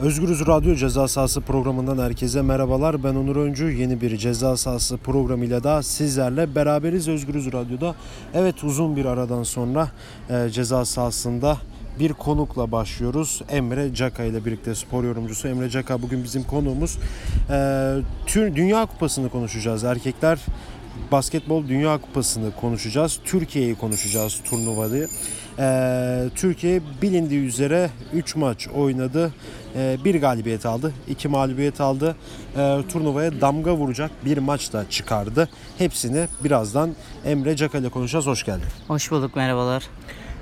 Özgürüz Radyo Ceza Sahası programından herkese merhabalar. Ben Onur Öncü. Yeni bir Ceza Sahası programıyla da sizlerle beraberiz Özgürüz Radyo'da. Evet uzun bir aradan sonra e, ceza sahasında bir konukla başlıyoruz. Emre Caka ile birlikte spor yorumcusu Emre Caka bugün bizim konuğumuz. E, Dünya Kupası'nı konuşacağız. Erkekler Basketbol Dünya Kupası'nı konuşacağız. Türkiye'yi konuşacağız turnuvayı. Ee, Türkiye bilindiği üzere 3 maç oynadı. Ee, bir galibiyet aldı, iki mağlubiyet aldı. Ee, turnuvaya damga vuracak bir maç da çıkardı. Hepsini birazdan Emre Caka ile konuşacağız. Hoş geldin. Hoş bulduk merhabalar.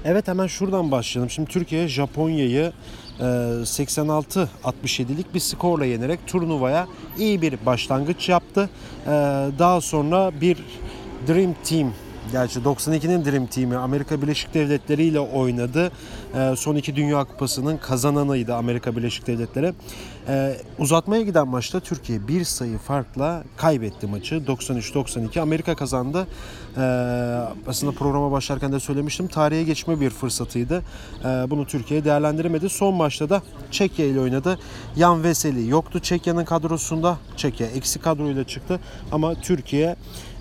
Evet hemen şuradan başlayalım. Şimdi Türkiye Japonya'yı e, 86-67'lik bir skorla yenerek turnuvaya iyi bir başlangıç yaptı. E, Daha sonra bir Dream Team Gerçi 92'nin Dream Team'i Amerika Birleşik Devletleri ile oynadı. E, Son iki Dünya Kupası'nın kazananıydı Amerika Birleşik Devletleri. E, Uzatmaya giden maçta Türkiye bir sayı farkla kaybetti maçı. 93-92 Amerika kazandı. E, Aslında programa başlarken de söylemiştim. Tarihe geçme bir fırsatıydı. Bunu Türkiye değerlendiremedi. Son maçta da Çekya ile oynadı. Yan Veseli yoktu Çekya'nın kadrosunda. Çekya eksi kadroyla çıktı. Ama Türkiye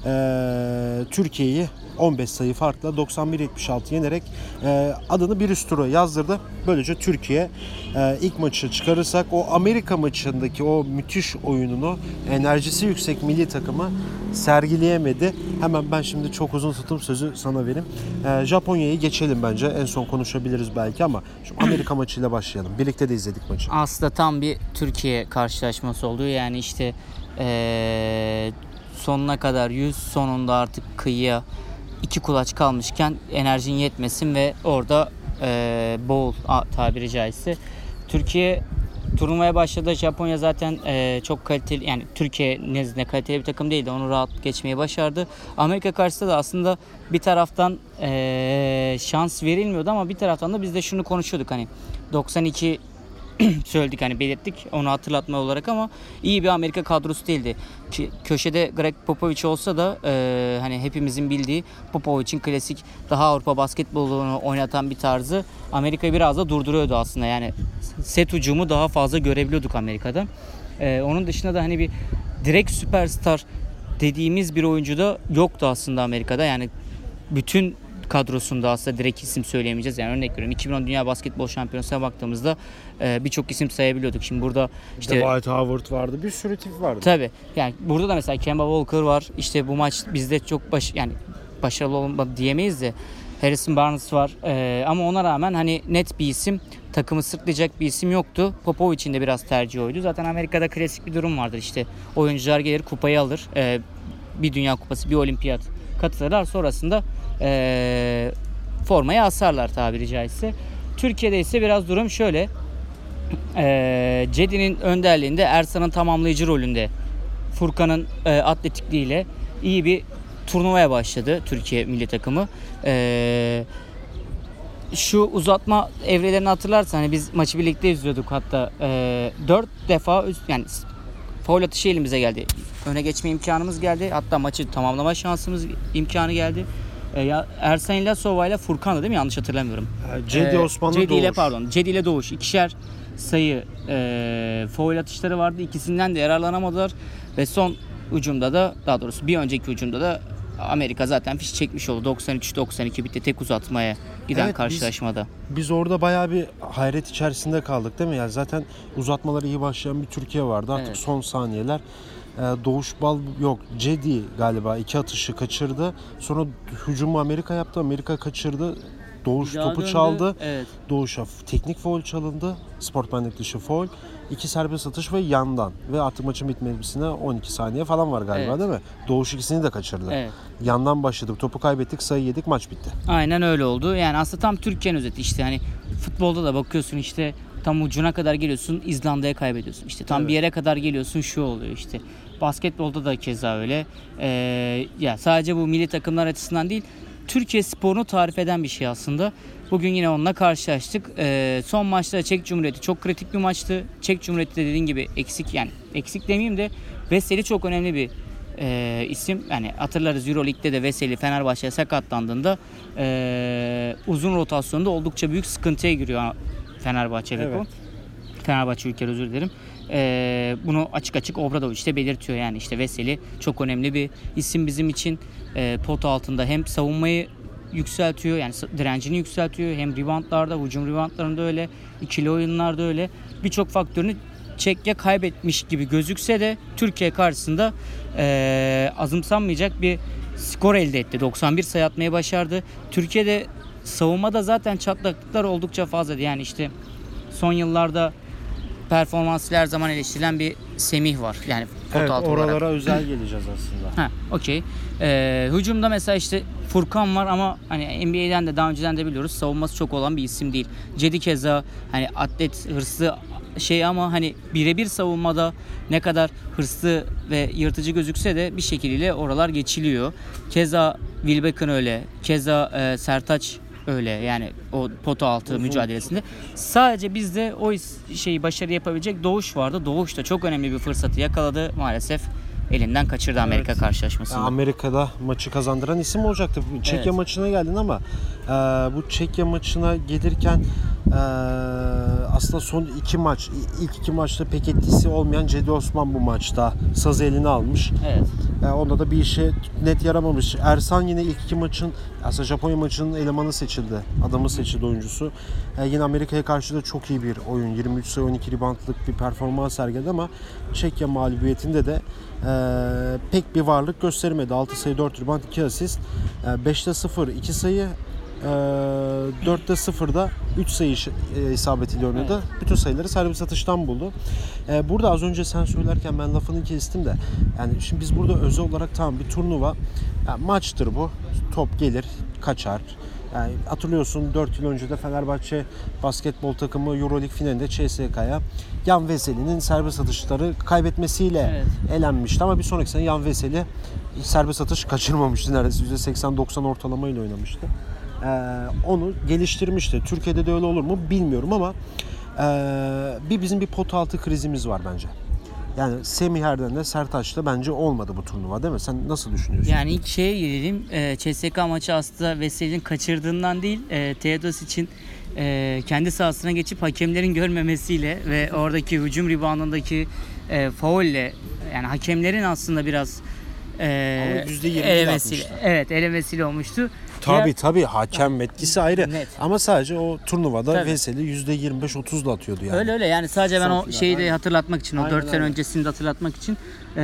e, Türkiye'yi 15 sayı farkla 91-76 yenerek e, adını bir üst tura yazdırdı. Böylece Türkiye e, ilk maçı çıkarırsak o Amerika maçındaki o müthiş oyununu enerjisi yüksek milli takımı sergileyemedi. Hemen ben şimdi çok uzun tutum sözü sana vereyim. E, Japonya'yı geçelim bence. En son konuşabiliriz belki ama şu Amerika maçıyla başlayalım. Birlikte de izledik maçı. Aslında tam bir Türkiye karşılaşması oldu. Yani işte eee, sonuna kadar yüz sonunda artık kıyıya iki kulaç kalmışken enerjin yetmesin ve orada eee boğul tabiri caizse. Türkiye turnuvaya başladı. Japonya zaten eee, çok kaliteli yani Türkiye nezdinde kaliteli bir takım değildi. Onu rahat geçmeyi başardı. Amerika karşısında da aslında bir taraftan eee, şans verilmiyordu ama bir taraftan da biz de şunu konuşuyorduk hani 92 söyledik hani belirttik onu hatırlatma olarak ama iyi bir Amerika kadrosu değildi. Köşede Greg Popovich olsa da e, hani hepimizin bildiği Popovich'in klasik daha Avrupa basketbolunu oynatan bir tarzı Amerika'yı biraz da durduruyordu aslında. Yani set ucumu daha fazla görebiliyorduk Amerika'da. E, onun dışında da hani bir direkt süperstar dediğimiz bir oyuncu da yoktu aslında Amerika'da. Yani bütün kadrosunda aslında direkt isim söyleyemeyeceğiz. Yani örnek veriyorum 2010 Dünya Basketbol Şampiyonası'na baktığımızda e, birçok isim sayabiliyorduk. Şimdi burada İşte Dwight Howard vardı. Bir sürü tip vardı. tabi yani burada da mesela Kemba Walker var. İşte bu maç bizde çok baş yani başarılı olmadı diyemeyiz de Harrison Barnes var. E, ama ona rağmen hani net bir isim takımı sırtlayacak bir isim yoktu. Popovic'in de biraz tercihi oydu. Zaten Amerika'da klasik bir durum vardır. İşte oyuncular gelir kupayı alır. E, bir dünya kupası, bir olimpiyat katılırlar. Sonrasında e, formayı asarlar tabiri caizse. Türkiye'de ise biraz durum şöyle. E, Cedi'nin önderliğinde Ersan'ın tamamlayıcı rolünde Furkan'ın e, atletikliğiyle iyi bir turnuvaya başladı Türkiye milli takımı. E, şu uzatma evrelerini hatırlarsan hani biz maçı birlikte izliyorduk hatta e, 4 defa üst, yani faul atışı elimize geldi. Öne geçme imkanımız geldi. Hatta maçı tamamlama şansımız imkanı geldi. E, ya Ersan İlyasova ile Furkan'dı değil mi? Yanlış hatırlamıyorum. E, Cedi Ee, Osmanlı Cedi ile Doğuş. pardon. Cedi ile Doğuş. ikişer sayı e, foul atışları vardı. İkisinden de yararlanamadılar. Ve son ucumda da daha doğrusu bir önceki ucumda da Amerika zaten fiş çekmiş oldu. 93-92 bitti tek uzatmaya giden Evet, biz- karşılaşmada. Biz orada bayağı bir hayret içerisinde kaldık değil mi? Yani zaten uzatmaları iyi başlayan bir Türkiye vardı. Artık Evet. son saniyeler. Ee, Doğuş Bal yok. Cedi galiba iki atışı kaçırdı. Sonra hücumu Amerika yaptı. Amerika kaçırdı. Doğuş topu döndü. çaldı. Evet. Doğuş'a teknik foul çalındı. Sportmenlik dışı foul. İki serbest atış ve yandan. Ve artık maçın bitmesine 12 saniye falan var galiba Evet. değil mi? Doğuş ikisini de kaçırdı. Evet. Yandan başladık. Topu kaybettik. Sayı yedik. Maç bitti. Aynen öyle oldu. Yani aslında tam Türkiye'nin özeti işte hani futbolda da bakıyorsun işte tam ucuna kadar geliyorsun İzlanda'ya kaybediyorsun. İşte tam Evet. bir yere kadar geliyorsun şu oluyor işte. Basketbolda da keza öyle. Ee, ya sadece bu milli takımlar açısından değil Türkiye sporunu tarif eden bir şey aslında. Bugün yine onunla karşılaştık. Ee, son maçta Çek Cumhuriyeti çok kritik bir maçtı. Çek Cumhuriyeti de dediğin gibi eksik yani eksik demeyeyim de Veseli çok önemli bir e, isim. Yani hatırlarız Euroleague'de de Veseli Fenerbahçe'ye sakatlandığında e, uzun rotasyonda oldukça büyük sıkıntıya giriyor Fenerbahçe Beko. Evet. Fenerbahçe ülkeler özür dilerim. Ee, bunu açık açık Obradoviç de belirtiyor yani işte Veseli çok önemli bir isim bizim için. Ee, pot altında hem savunmayı yükseltiyor yani direncini yükseltiyor hem reboundlarda hücum reboundlarında öyle ikili oyunlarda öyle birçok faktörünü Çekya kaybetmiş gibi gözükse de Türkiye karşısında eee, azımsanmayacak bir skor elde etti. 91 sayı atmayı başardı. Türkiye'de savunmada zaten çatlaklıklar oldukça fazlaydı. Yani işte son yıllarda performansı her zaman eleştirilen bir Semih var. Yani pot Evet, altı olarak. oralara özel geleceğiz aslında. Ha, okey. Ee, hücumda mesela işte Furkan var ama hani NBA'den de daha önceden de biliyoruz savunması çok olan bir isim değil. Cedi keza hani atlet hırslı şey ama hani birebir savunmada ne kadar hırslı ve yırtıcı gözükse de bir şekilde oralar geçiliyor. Keza Wilbekin öyle. Keza e, Sertaç öyle yani o pota altı mücadelesinde. Sadece bizde o şeyi başarı yapabilecek Doğuş vardı. Doğuş da çok önemli bir fırsatı yakaladı. Maalesef elinden kaçırdı Amerika Evet. karşılaşmasında. Ya Amerika'da maçı kazandıran isim olacaktı. Çekya Evet. maçına geldin ama e, bu Çekya maçına gelirken e, aslında son iki maç, ilk iki maçta pek etkisi olmayan Cedi Osman bu maçta sazı eline almış. Evet. E, onda da bir işe net yaramamış. Ersan yine ilk iki maçın, aslında Japonya maçının elemanı seçildi. Adamı seçildi oyuncusu. E, yine Amerika'ya karşı da çok iyi bir oyun. 23 sayı 12 reboundlık bir performans sergiledi ama Çekya mağlubiyetinde de e, pek bir varlık göstermedi. 6 sayı 4 rebound 2 asist. E, 5'te 0 2 sayı e, 4'te 0'da 3 sayı e, isabetiyle oynadı. Bütün sayıları serbest atıştan buldu. E, burada az önce sen söylerken ben lafını kestim de yani şimdi biz burada özel olarak tamam bir turnuva yani maçtır bu. Top gelir, kaçar. Yani hatırlıyorsun 4 yıl önce de Fenerbahçe basketbol takımı EuroLeague finalinde CSK'ya Yan Veseli'nin serbest atışları kaybetmesiyle Evet. elenmişti ama bir sonraki sene Yan Veseli serbest atış kaçırmamıştı neredeyse %80-90 ortalamayla oynamıştı. Ee, onu geliştirmişti. Türkiye'de de öyle olur mu bilmiyorum ama ee, bir bizim bir pot altı krizimiz var bence. Yani Semih Erden'le Sertaç'la bence olmadı bu turnuva değil mi? Sen nasıl düşünüyorsun? Yani ilk şeye girelim. E, CSK maçı aslında Veseli'nin kaçırdığından değil, e, Teodos için e, kendi sahasına geçip hakemlerin görmemesiyle ve oradaki hücum reboundındaki e, faulle yani hakemlerin aslında biraz e, Ama %20 elemesiyle, evet elemesiyle olmuştu. Tabii tabii hakem etkisi ayrı. Net. Ama sadece o turnuvada Tabii. Veseli %25-30'la atıyordu yani. Öyle öyle yani sadece ben Son o final, şeyi de aynen. hatırlatmak için o Aynen, 4 sene aynen. öncesini de hatırlatmak için eee,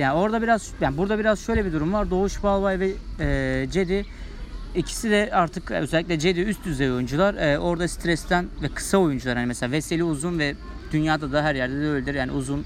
yani orada biraz yani burada biraz şöyle bir durum var. Doğuş Balbay ve eee Cedi ikisi de artık özellikle Cedi üst düzey oyuncular. Eee, orada stresten ve kısa oyuncular hani mesela Veseli uzun ve dünyada da her yerde de öyledir. Yani uzun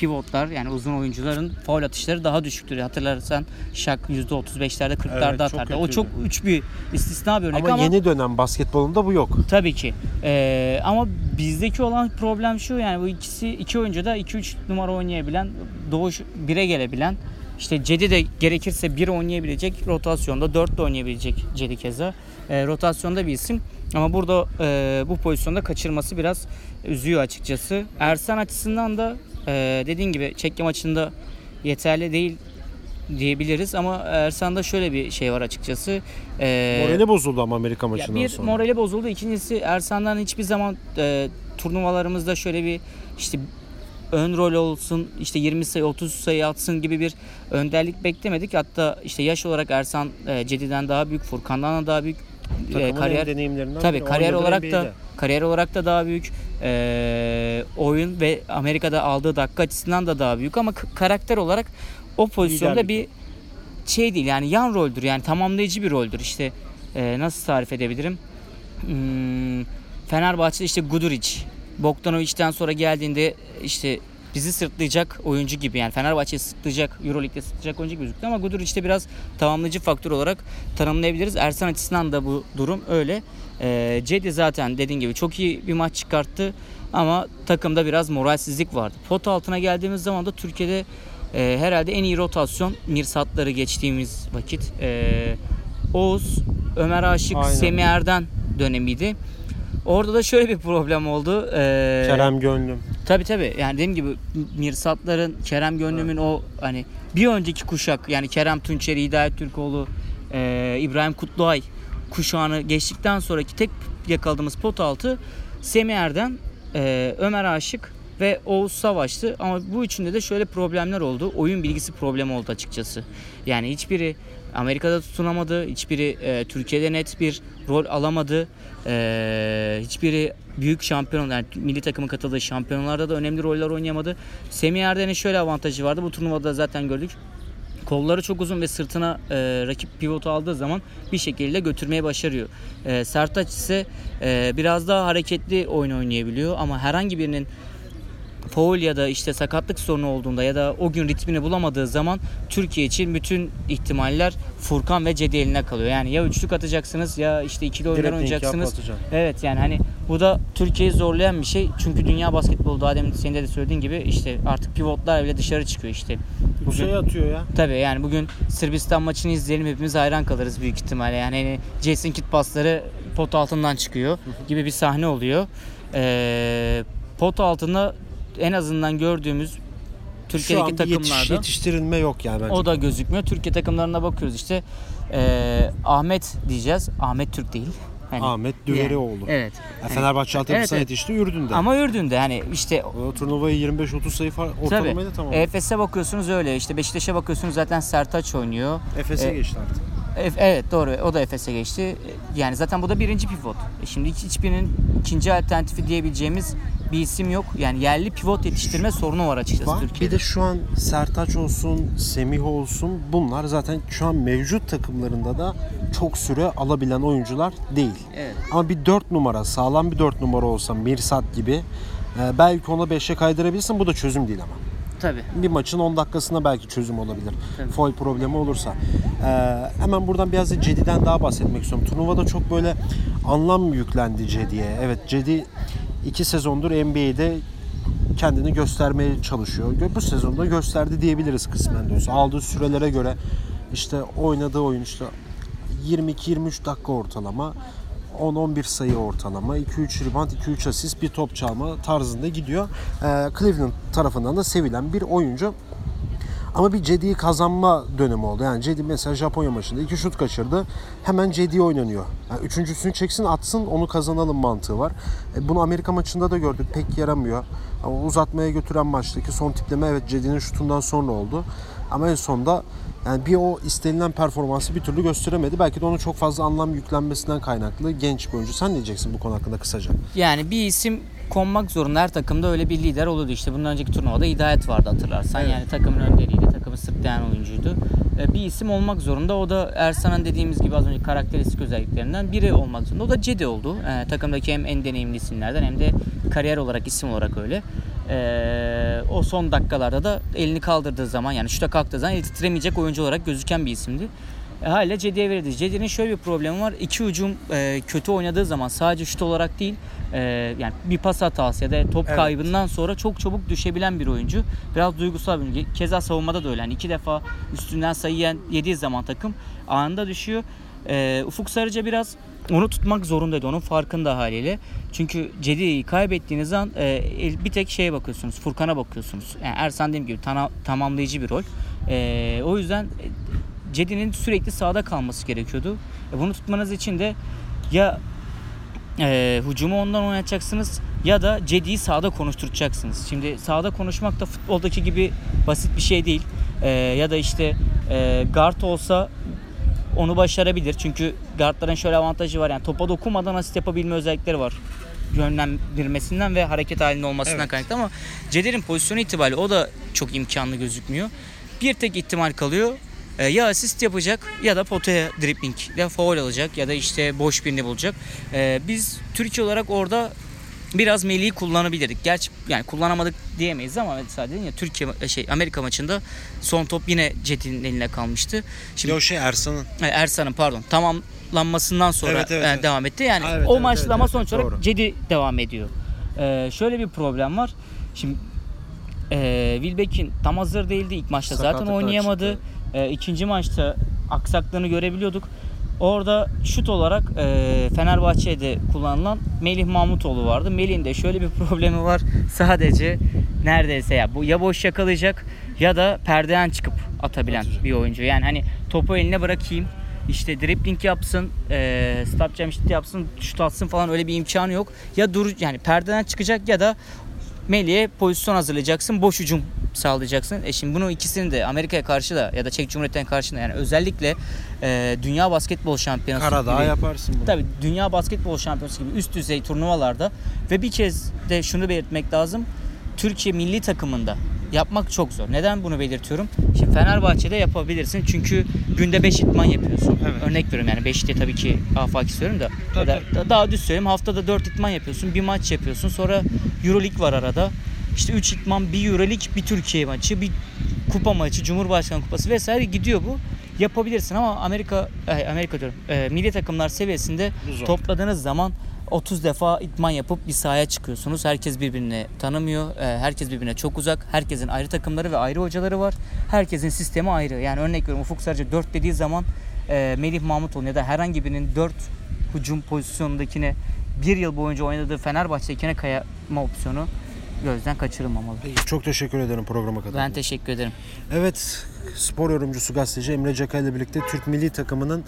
pivotlar yani uzun oyuncuların faul atışları daha düşüktür. Hatırlarsan Şak %35'lerde 40'larda Evet, çok atardı. O kötüydü. çok uç bir istisna bir örnek ama, ama yeni dönem basketbolunda bu yok. Tabii ki. Ee, ama bizdeki olan problem şu yani bu ikisi iki oyuncu da 2-3 numara oynayabilen, doğuş 1'e gelebilen, işte Cedi de gerekirse 1 oynayabilecek, rotasyonda 4 de oynayabilecek Cedi keza. Ee, rotasyonda bir isim. Ama burada e, bu pozisyonda kaçırması biraz üzüyor açıkçası. Ersan açısından da e, dediğin gibi Çekya maçında yeterli değil diyebiliriz ama Ersan'da şöyle bir şey var açıkçası. Ee, Morali bozuldu ama Amerika maçından bir sonra. morali bozuldu. İkincisi Ersan'dan hiçbir zaman e, turnuvalarımızda şöyle bir işte ön rol olsun, işte 20 sayı 30 sayı atsın gibi bir önderlik beklemedik. Hatta işte yaş olarak Ersan e, Cedi'den daha büyük, Furkan'dan da daha büyük e, kariyer deneyimlerinden Tabii biri. kariyer olarak da NBA'de. kariyer olarak da daha büyük. E, oyun ve Amerika'da aldığı dakika açısından da daha büyük ama k- karakter olarak o pozisyonda bir şey değil yani yan roldür yani tamamlayıcı bir roldür. İşte e, nasıl tarif edebilirim? Hmm, Fenerbahçe'de işte Guduric, Bogdanovic'den sonra geldiğinde işte bizi sırtlayacak oyuncu gibi yani Fenerbahçe'yi sırtlayacak, Euroleague'de sırtlayacak oyuncu gibi gözüktü ama Guduric de biraz tamamlayıcı faktör olarak tanımlayabiliriz. Ersan açısından da bu durum öyle. Ee, Cedi zaten dediğin gibi çok iyi bir maç çıkarttı ama takımda biraz moralsizlik vardı. Pot altına geldiğimiz zaman da Türkiye'de e, herhalde en iyi rotasyon Mirsatları geçtiğimiz vakit. E, Oğuz, Ömer Aşık, Aynen. Semih Erden dönemiydi. Orada da şöyle bir problem oldu. E, Kerem Gönlüm. Tabii tabii. Yani dediğim gibi Mirsatların, Kerem Gönlüm'ün o hani bir önceki kuşak yani Kerem Tunçeri, Hidayet Türkoğlu, e, İbrahim Kutluay kuşağını geçtikten sonraki tek yakaladığımız pot altı Semih Erden e, Ömer Aşık ve Oğuz Savaş'tı. Ama bu üçünde de şöyle problemler oldu. Oyun bilgisi problemi oldu açıkçası. Yani hiçbiri Amerika'da tutunamadı. Hiçbiri e, Türkiye'de net bir rol alamadı. E, hiçbiri büyük şampiyon, yani milli takımın katıldığı şampiyonlarda da önemli roller oynayamadı. Semih Erden'in şöyle avantajı vardı. Bu turnuvada zaten gördük. Kolları çok uzun ve sırtına e, rakip pivotu aldığı zaman bir şekilde götürmeye başarıyor. E, Sertaç ise e, biraz daha hareketli oyun oynayabiliyor ama herhangi birinin foul ya da işte sakatlık sorunu olduğunda ya da o gün ritmini bulamadığı zaman Türkiye için bütün ihtimaller Furkan ve Cedi eline kalıyor. Yani ya üçlük atacaksınız ya işte ikili oyunlar Direkt oynayacaksınız. Evet yani hani bu da Türkiye'yi zorlayan bir şey. Çünkü dünya basketbolu daha demin senin de söylediğin gibi işte artık pivotlar bile dışarı çıkıyor işte. Bu şey atıyor ya. Tabii yani bugün Sırbistan maçını izleyelim hepimiz hayran kalırız büyük ihtimalle. Yani hani Jason Kidd pasları pot altından çıkıyor gibi bir sahne oluyor. Ee, pot altında en azından gördüğümüz Şu Türkiye'deki an bir yetiş, takımlarda yetiştirilme yok yani bence. o da gözükmüyor. Türkiye takımlarına bakıyoruz işte ee, Ahmet diyeceğiz. Ahmet Türk değil. Hani, Ahmet Düverioğlu. Evet. Ya Fenerbahçe altyapısına Evet, yetişti Ürdün'de. Ama Ürdün'de hani işte O turnuvayı 25-30 sayı Tabii. ortalamayla tamam. Efes'e bakıyorsunuz öyle. İşte Beşiktaş'a bakıyorsunuz zaten Sertaç oynuyor. Efes'e e, geçti artık. Evet doğru. O da Efes'e geçti. E, Yani zaten bu da birinci pivot. E Şimdi hiç- hiçbirinin ikinci alternatifi diyebileceğimiz bir isim yok. Yani yerli pivot yetiştirme sorunu var açıkçası Var. Türkiye'de. Bir de şu an Sertaç olsun, Semih olsun bunlar zaten şu an mevcut takımlarında da çok süre alabilen oyuncular değil. Evet. Ama bir 4 numara, sağlam bir 4 numara olsa Mirsat gibi e, belki ona 5'e kaydırabilirsin. Bu da çözüm değil ama. Tabii. Bir maçın 10 dakikasında belki çözüm olabilir. Tabii. Foul problemi olursa. Ee, hemen buradan biraz da Cedi'den daha bahsetmek istiyorum. Turnuvada çok böyle anlam yüklendi Cedi'ye. Evet Cedi 2 sezondur NBA'de kendini göstermeye çalışıyor. Bu sezonda gösterdi diyebiliriz kısmen olsa. Aldığı sürelere göre işte oynadığı oyun işte 22-23 dakika ortalama 10-11 sayı ortalama, 2-3 rebound, 2-3 asist, bir top çalma tarzında gidiyor. Ee, Cleveland tarafından da sevilen bir oyuncu. Ama bir Cedi'yi kazanma dönemi oldu. Yani Cedi mesela Japonya maçında iki şut kaçırdı. Hemen Cedi oynanıyor. Yani üçüncüsünü çeksin atsın onu kazanalım mantığı var. E, bunu Amerika maçında da gördük. Pek yaramıyor. Ama uzatmaya götüren maçtaki son tipleme evet Cedi'nin şutundan sonra oldu. Ama en sonunda yani bir o istenilen performansı bir türlü gösteremedi. Belki de onun çok fazla anlam yüklenmesinden kaynaklı genç bir oyuncu. Sen ne diyeceksin bu konu hakkında kısaca? Yani bir isim konmak zorunda. Her takımda öyle bir lider oluyordu. İşte bundan önceki turnuvada Hidayet vardı hatırlarsan. Evet. Yani takımın önderiydi. Takımı sırtlayan oyuncuydu. Ee, Bir isim olmak zorunda. O da Ersan'ın dediğimiz gibi az önce karakteristik özelliklerinden biri olmak zorunda. O da Cedi oldu. Ee, takımdaki hem en deneyimli isimlerden hem de kariyer olarak isim olarak öyle. Ee, o son dakikalarda da elini kaldırdığı zaman yani şuta kalktığı zaman eli titremeyecek oyuncu olarak gözüken bir isimdi. E, hala Cedi'ye verildi. Cedi'nin şöyle bir problemi var. İki ucum e, kötü oynadığı zaman sadece şut olarak değil e, yani bir pas hatası ya da top Evet. kaybından sonra çok çabuk düşebilen bir oyuncu. Biraz duygusal bir oyuncu. Keza savunmada da öyle. Yani iki defa üstünden sayı yediği zaman takım anında düşüyor. E, Ufuk Sarıca biraz onu tutmak zorundaydı. Onun farkında haliyle. Çünkü Cedi'yi kaybettiğiniz an e, bir tek şeye bakıyorsunuz. Furkan'a bakıyorsunuz. Yani Ersan dediğim gibi tana- tamamlayıcı bir rol. E, o yüzden e, Cedi'nin sürekli sahada kalması gerekiyordu. E, bunu tutmanız için de ya e, hücumu ondan oynatacaksınız ya da Cedi'yi sahada konuşturacaksınız. Şimdi sahada konuşmak da futboldaki gibi basit bir şey değil. E, ya da işte e, guard olsa onu başarabilir. Çünkü guardların şöyle avantajı var. Yani topa dokunmadan asist yapabilme özellikleri var. Yönlendirmesinden ve hareket halinde olmasından Evet. kaynaklı ama Ceder'in pozisyonu itibariyle o da çok imkanlı gözükmüyor. Bir tek ihtimal kalıyor. E, ya asist yapacak ya da potaya dribbling ya foul alacak ya da işte boş birini bulacak. E, biz Türkiye olarak orada biraz Melih'i kullanabilirdik. Gerçi yani kullanamadık diyemeyiz ama sadece ya Türkiye şey Amerika maçında son top yine Cedi'nin eline kalmıştı. Şimdi o şey Ersan'ın. Ersan'ın pardon tamamlanmasından sonra Evet, evet, e, evet. devam etti. Yani evet, o evet, maçta evet, ama evet, sonuç olarak doğru. Cedi devam ediyor. E, şöyle bir problem var. Şimdi e, Wilbeck'in tam hazır değildi. İlk maçta zaten oynayamadı. çıktı. E, ikinci maçta aksaklığını görebiliyorduk. Orada şut olarak e, Fenerbahçe'de kullanılan Melih Mahmutoğlu vardı. Melih'in de şöyle bir problemi var. Sadece neredeyse ya bu ya boş yakalayacak ya da perdeden çıkıp atabilen Atacak. bir oyuncu. Yani hani topu eline bırakayım işte dribbling yapsın, e, stop jam şut yapsın, şut atsın falan öyle bir imkanı yok. Ya dur yani perdeden çıkacak ya da Melih'e pozisyon hazırlayacaksın, boş hücum sağlayacaksın. E şimdi bunun ikisini de Amerika'ya karşı da ya da Çek Cumhuriyeti'ne karşı da yani özellikle e, Dünya Basketbol Şampiyonası Karadağ gibi- yaparsın bunu. Tabii Dünya Basketbol Şampiyonası gibi üst düzey turnuvalarda ve bir kez de şunu belirtmek lazım. Türkiye milli takımında yapmak çok zor. Neden bunu belirtiyorum? Şimdi Fenerbahçe'de yapabilirsin çünkü günde 5 idman yapıyorsun. Evet. Örnek veriyorum yani 5 diye tabii ki afaki söylüyorum da, Tabii, ya da- da- daha düz söyleyeyim haftada 4 idman yapıyorsun. Bir maç yapıyorsun. Sonra Euroleague var arada. İşte 3 idman, bir Euroleague, bir Türkiye maçı, bir kupa maçı, Cumhurbaşkanı kupası vesaire gidiyor bu. Yapabilirsin ama Amerika eh, Amerika diyorum. eh, milli takımlar seviyesinde topladığınız zaman 30 defa idman yapıp bir sahaya çıkıyorsunuz. Herkes birbirini tanımıyor. eh, Herkes birbirine çok uzak. Herkesin ayrı takımları ve ayrı hocaları var. Herkesin sistemi ayrı. Yani örnek veriyorum Ufuk Sarıcı 4 dediği zaman eh, Melih Mahmutoğlu ya da herhangi birinin 4 hücum pozisyonundakine bir yıl boyunca oynadığı Fenerbahçe'dekine kayma opsiyonu gözden kaçırılmamalı. Çok teşekkür ederim programa kadar. Ben teşekkür ederim. Evet, spor yorumcusu gazeteci Emre Caka ile birlikte Türk milli takımının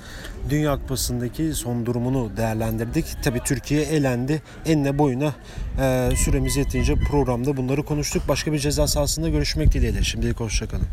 Dünya Kupası'ndaki son durumunu değerlendirdik. Tabii Türkiye elendi. Enine boyuna e, süremiz yetince programda bunları konuştuk. Başka bir ceza sahasında görüşmek dileğiyle. Şimdilik hoşçakalın.